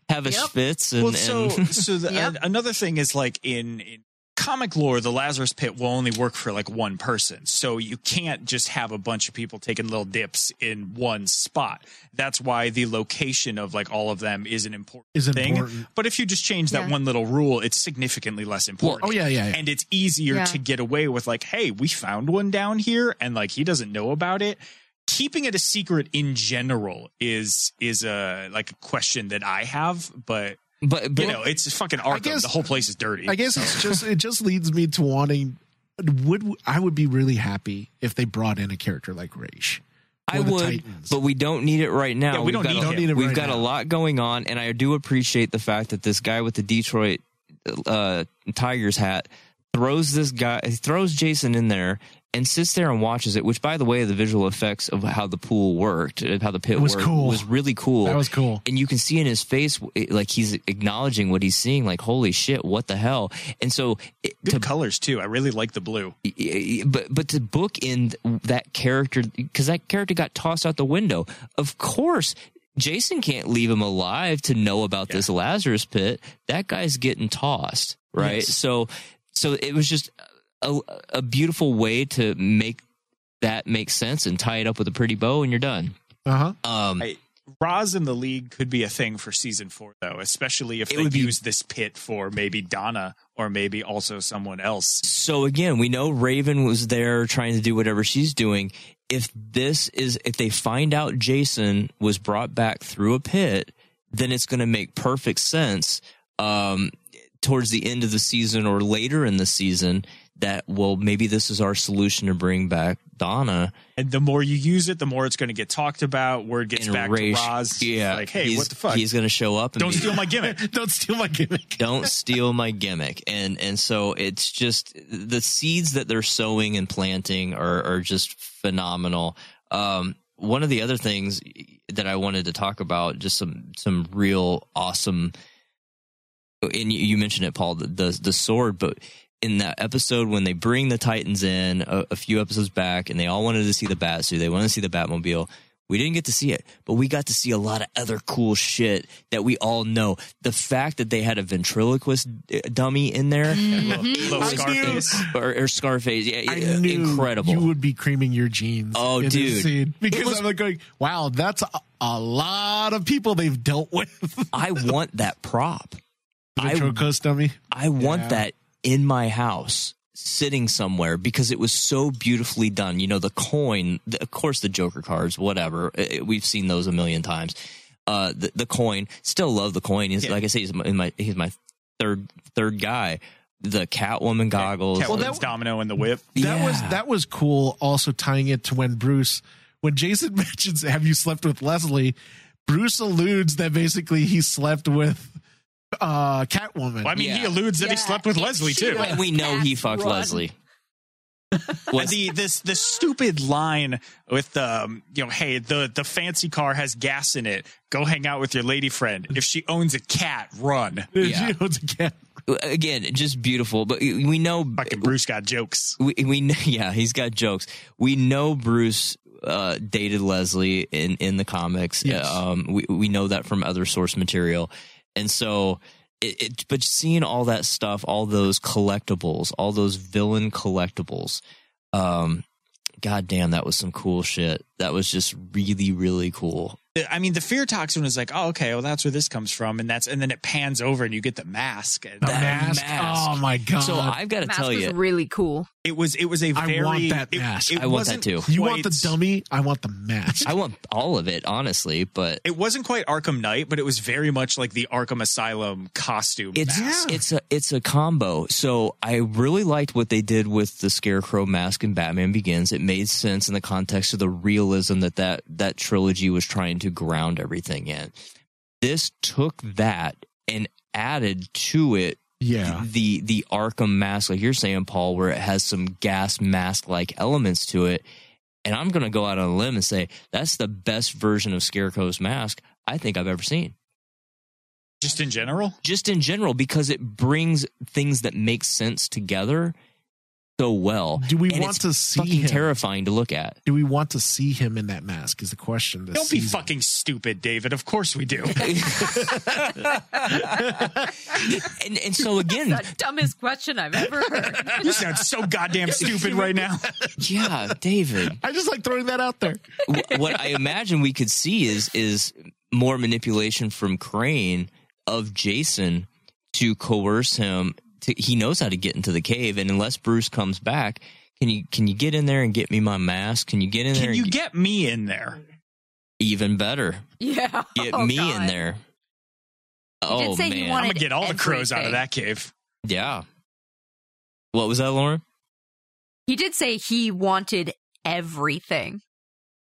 have a (laughs) Yep. spitz, and, well, so and so the, (laughs) Yep. uh, another thing is like in, in comic lore, the Lazarus Pit will only work for like one person, so you can't just have a bunch of people taking little dips in one spot. That's why the location of like all of them is an important Is thing. important. But if you just change that Yeah. one little rule, it's significantly less important. oh, yeah, yeah, yeah. and it's easier Yeah. to get away with like, hey, we found one down here, and like he doesn't know about it. Keeping it a secret in general is is a like a question that I have, but but but you know, it's fucking Arkham. guess- the whole place is dirty. I guess it's just it just leads me to wanting would I would be really happy if they brought in a character like Raish. I would, Titans. but we don't need it right now. Yeah, we We've don't got need a. Don't need it We've right got a lot going on, and I do appreciate the fact that this guy with the Detroit uh, Tigers hat throws this guy, he throws Jason in there and sits there and watches it. Which, by the way, the visual effects of how the pool worked, of how the pit It was worked, cool. was really cool. That was cool. and you can see in his face like he's acknowledging what he's seeing like holy shit what the hell and so it, Good to colors too. I really like the blue. but but to book in that character because that character got tossed out the window. Of course, Jason can't leave him alive to know about this Lazarus pit. That guy's getting tossed, right? Yes. So so it was just a, a beautiful way to make that make sense and tie it up with a pretty bow, and you're done. Uh huh. Um, I, Roz in the league could be a thing for season four, though, especially if they would be- use this pit for maybe Donna or maybe also someone else. so again, we know Raven was there trying to do whatever she's doing. If this is, if they find out Jason was brought back through a pit, then it's going to make perfect sense. Um, towards the end of the season or later in the season, that well, maybe this is our solution to bring back Donna And the more you use it, the more it's going to get talked about. Word gets and back Raish. to Roz. Yeah, like, hey, he's- what the fuck? He's going to show up. And Don't be- steal my gimmick. (laughs) Don't steal my gimmick. (laughs) don't steal my gimmick and and so it's just the seeds that they're sowing and planting are are just phenomenal um one of the other things that I wanted to talk about just some some real awesome and you, you mentioned it Paul the, the the sword but in that episode when they bring the Titans in a, a few episodes back and they all wanted to see the Batsuit they wanted to see the Batmobile we didn't get to see it, but we got to see a lot of other cool shit that we all know. The fact that they had a ventriloquist uh, dummy in there, Little I Scarface. or, or Scarface, yeah, I yeah, knew incredible. You would be creaming your jeans. Oh, in this dude. scene. because was- I'm like going, wow, that's a, a lot of people they've dealt with. I want that prop. (laughs) I, Ventriloquist dummy. I want Yeah. that in my house, sitting somewhere because it was so beautifully done. You know, the coin, the, of course, the Joker cards, whatever. Uh, We've seen those a million times. Uh, the, the coin, still love the coin. He's, Yeah. Like I say, he's my, my he's my third third guy. The Catwoman goggles. Catwoman's that- domino and the whip. That was that was cool. Also tying it to when Bruce, when Jason (laughs) mentions, "Have you slept with Leslie?" Bruce alludes that basically he slept with uh Catwoman. Well, I mean, he Yeah. alludes that he slept with if Leslie too. went- we know he fucked run. Leslie. (laughs) Was- the this the stupid line with um you know hey the the fancy car has gas in it go hang out with your lady friend if she owns a cat run (laughs) Yeah. She owns a cat. again, just beautiful. But we know fucking Bruce got jokes we we know, (laughs) yeah he's got jokes. We know Bruce uh, dated Leslie in in the comics. Yes. Um, we we know that from other source material, and so. It, it, but seeing all that stuff, all those collectibles, all those villain collectibles, um, god damn, that was some cool shit. That was just really, really cool. I mean the fear toxin is like oh okay well that's where this comes from and that's and then it pans over and you get the mask and The That mask. mask. Oh my god! So I've got to tell was you, really cool. it was it was a I very want that it- mask. it I want that wasn't too. you want the dummy? I want the mask. I want all of it, honestly. But it wasn't quite Arkham Knight, but it was very much like the Arkham Asylum costume. it's mask. it's a it's a combo. So I really liked what they did with the Scarecrow mask in Batman Begins. It made sense in the context of the realism that that, that trilogy was trying to ground everything in. This took that and added to it yeah. the the Arkham mask, like you're saying, Paul, where it has some gas mask like elements to it. And I'm going to go out on a limb and say that's the best version of Scarecrow's mask I think I've ever seen. just in general. Just in general, because it brings things that make sense together so well. Do we And want it's to see fucking him? terrifying to look at. Do we want to see him in that mask? Is the question. This Don't be fucking stupid, David. Of course we do. (laughs) (laughs) And and so again, That's The dumbest question I've ever heard. (laughs) you sound so goddamn stupid right now. yeah, David. I just like throwing that out there. what I imagine we could see is is more manipulation from Crane of Jason to coerce him. To, he knows how to get into the cave, and unless Bruce comes back, can you can you get in there and get me my mask? Can you get in there? Can and you get, get me in there? even better? yeah. (laughs) Get Oh, me God. in there. did Oh say he man, I'm gonna get all the crows out of that cave. yeah. What was that, Lauren? He did say he wanted everything.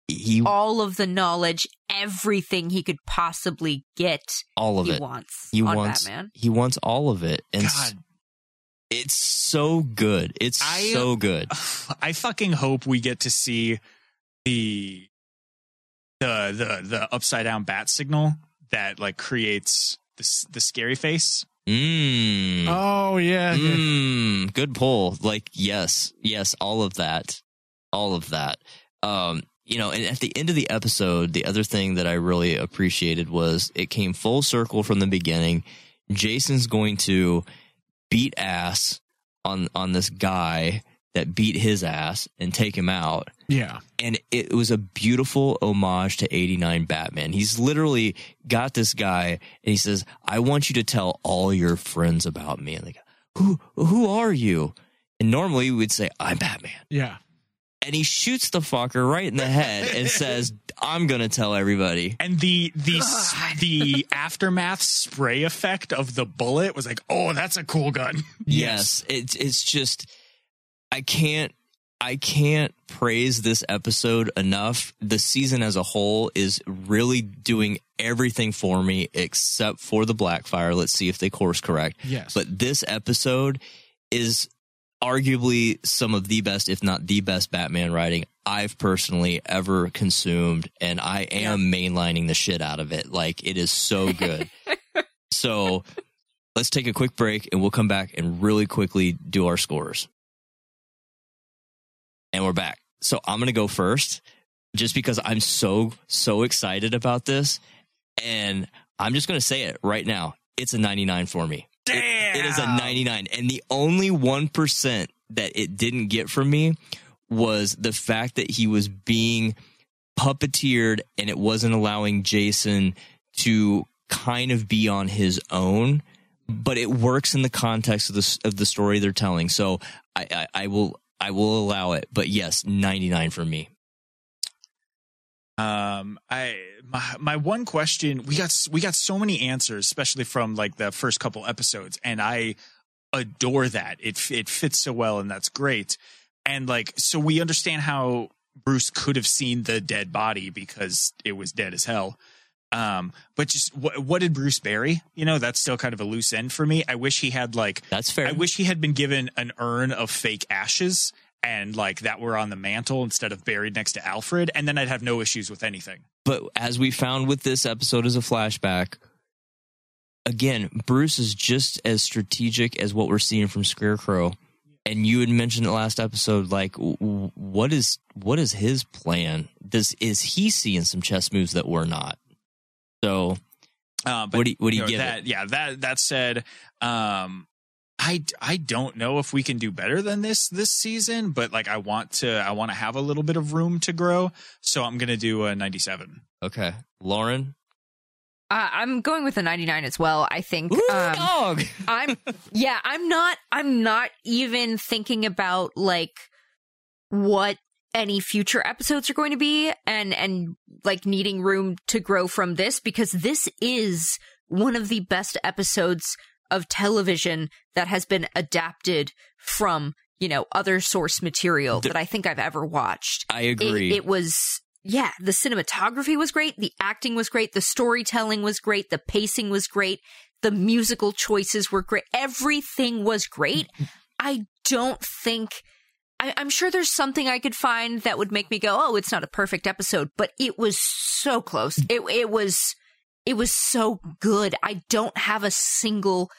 He All of the knowledge, everything he could possibly get. all of he it. wants He on wants Batman. he wants all of it, and God, it's so good. It's I- so good. (sighs) I fucking hope we get to see the the the the upside down bat signal that like creates the the scary face. Mm. Oh yeah. yeah. Mm, good pull. Like, yes, yes, all of that, all of that. Um, you know, and at the end of the episode, the other thing that I really appreciated was it came full circle from the beginning. Jason's going to beat ass on on this guy that beat his ass and take him out. Yeah. And it was a beautiful homage to 89 Batman. He's literally got this guy and he says, I want you to tell all your friends about me. And they go, who, who are you? And normally we would say, I'm Batman. Yeah. And he shoots the fucker right in the head and (laughs) says, I'm going to tell everybody. And the the s- the aftermath spray effect of the bullet was like, oh, that's a cool gun. (laughs) Yes. It's, it's just, I can't, I can't praise this episode enough. The season as a whole is really doing everything for me except for the Blackfire. Let's see if they course correct. Yes. But this episode is arguably some of the best, if not the best Batman writing I've personally ever consumed. And I am mainlining the shit out of it. Like it is so good. (laughs) so let's take a quick break and we'll come back and really quickly do our scores. And we're back. So I'm going to go first just because I'm so, so excited about this. And I'm just going to say it right now. It's a 99 for me. Damn. It is a 99. And the only 1% that it didn't get from me was the fact that he was being puppeteered and it wasn't allowing Jason to kind of be on his own. But it works in the context of the of the story they're telling. So I, I, I will I will allow it. But yes, 99 for me. Um, I my my one question we got we got so many answers, especially from like the first couple episodes, and I adore that. It it fits so well, and that's great. And like, so we understand how Bruce could have seen the dead body because it was dead as hell. Um, but just what, what did Bruce bury? You know, that's still kind of a loose end for me. I wish he had like That's fair. I wish he had been given an urn of fake ashes and like that were on the mantle instead of buried next to Alfred, and then I'd have no issues with anything. But as we found with this episode as a flashback, again, Bruce is just as strategic as what we're seeing from Scarecrow. And you had mentioned the last episode, like, what is what is his plan? Does is he seeing some chess moves that we're not? So, Uh, but what do you, what do you know, give that yeah that that said um i i don't know if we can do better than this this season but like i want to i want to have a little bit of room to grow so i'm gonna do a 97 Okay, Lauren. Uh, I'm going with a 99 as well. I think. Ooh, um, dog. I'm yeah, I'm not I'm not even thinking about like what any future episodes are going to be and and like needing room to grow from this because this is one of the best episodes of television that has been adapted from, you know, other source material The- that I think I've ever watched. I It, agree. it was yeah, the cinematography was great, the acting was great, the storytelling was great, the pacing was great, the musical choices were great. Everything was great. Mm-hmm. I don't think I, I'm sure there's something I could find that would make me go, "Oh, it's not a perfect episode," but it was so close. Mm-hmm. It it was it was so good. I don't have a single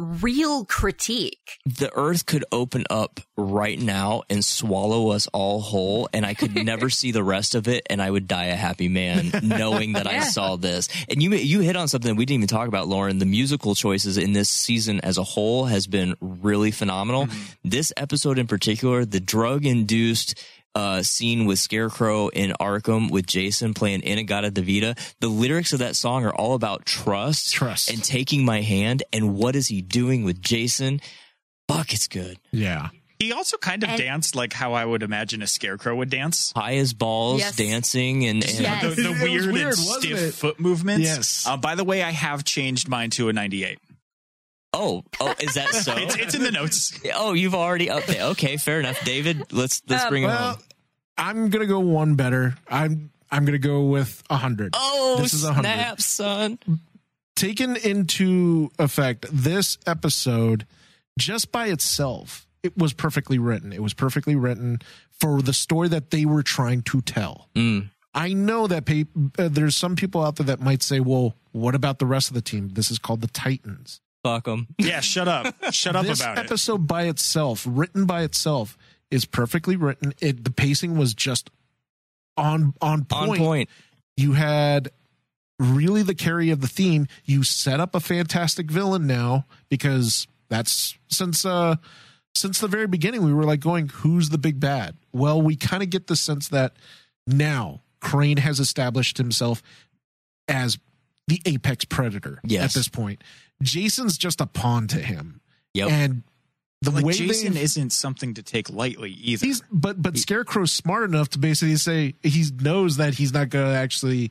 real critique. the earth could open up right now and swallow us all whole and i could (laughs) never see the rest of it and i would die a happy man (laughs) knowing that i saw this. And you you hit on something we didn't even talk about lauren. The musical choices in this season as a whole has been really phenomenal. Mm-hmm. This episode in particular the drug induced uh, scene with Scarecrow in Arkham with Jason playing In-A-Gadda-Da-Vida. The lyrics of that song are all about trust, Trust. and taking my hand. And what is he doing with Jason? Fuck, it's good. Yeah. he also kind of And- danced like how i would imagine a scarecrow would dance High as balls, Yes. dancing, and, and Yes. the, the weird, weird, and stiff it? foot movements Yes. uh, by the way i have changed mine to a 98 oh, oh, is that (laughs) so? it's, it's in the notes oh, you've already updated. Okay, fair enough, David. Let's let's Um, bring it Well, home. I'm gonna go one better. I'm I'm gonna go with a hundred. Oh, this is a hundred. snap, son! Taken into effect, this episode, just by itself, it was perfectly written. It was perfectly written for the story that they were trying to tell. Mm. I know that pe- uh, there's some people out there that might say, "Well, what about the rest of the team? This is called the Titans." Fuck them. (laughs) yeah shut up shut up this about it This episode by itself, written by itself, is perfectly written. It the pacing was just on on point. On point. You had really the carry of the theme. You set up a fantastic villain now because that's since uh since the very beginning we were like going, who's the big bad? Well, we kind of get the sense that now Crane has established himself as the apex predator Yes. at this point. Jason's just a pawn to him. Yep. And the like way jason isn't something to take lightly either he's but but Scarecrow's smart enough to basically say he knows that he's not going to actually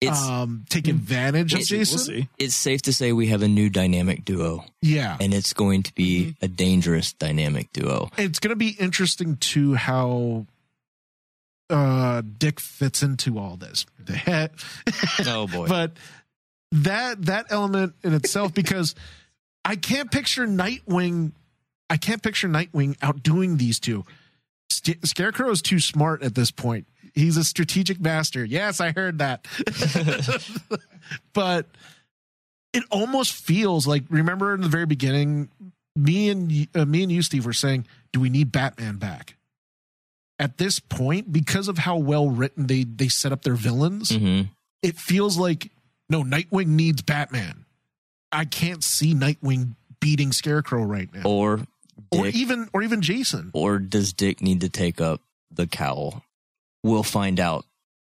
It's um take advantage of it's- we'll Jason. see it's safe to say we have a new dynamic duo, Yeah. and it's going to be a dangerous dynamic duo. It's going to be interesting too how uh Dick fits into all this. (laughs) Oh boy. but that that element in itself because I can't picture Nightwing I can't picture Nightwing outdoing these two. St- Scarecrow is too smart at this point. He's a strategic master. Yes, I heard that. (laughs) but it almost feels like remember in the very beginning me and uh, me and you Steve were saying, "Do we need Batman back?" At this point because of how well written they they set up their villains, hmm it feels like no Nightwing needs Batman. I can't see Nightwing beating Scarecrow right now, Or or even or even Jason. or does Dick need to take up the cowl? We'll find out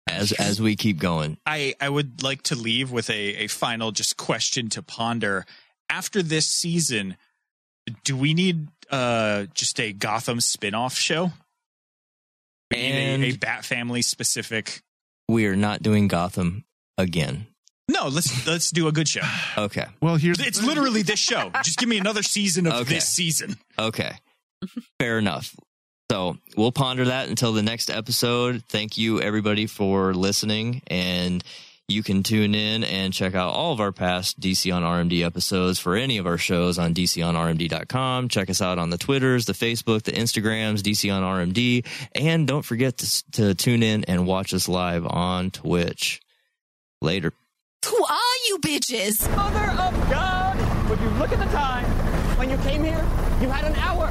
as as we keep going. I, I would like to leave with a, a final just question to ponder. After this season, do we need uh just a Gotham spin-off show? We And- a, a Bat Family specific we are not doing Gotham again. No, let's let's do a good show. Okay. Well, here's It's literally this show. Just give me another season of Okay. this season. Okay. Fair enough. So we'll ponder that until the next episode. Thank you, everybody, for listening. And you can tune in and check out all of our past DC on RMD episodes for any of our shows on DCOnRMD.com. Check us out on the Twitters, the Facebook, the Instagrams, DC on RMD. And don't forget to, to tune in and watch us live on Twitch. Later. Who are you bitches? Mother of God! Would you look at the time? When you came here, you had an hour.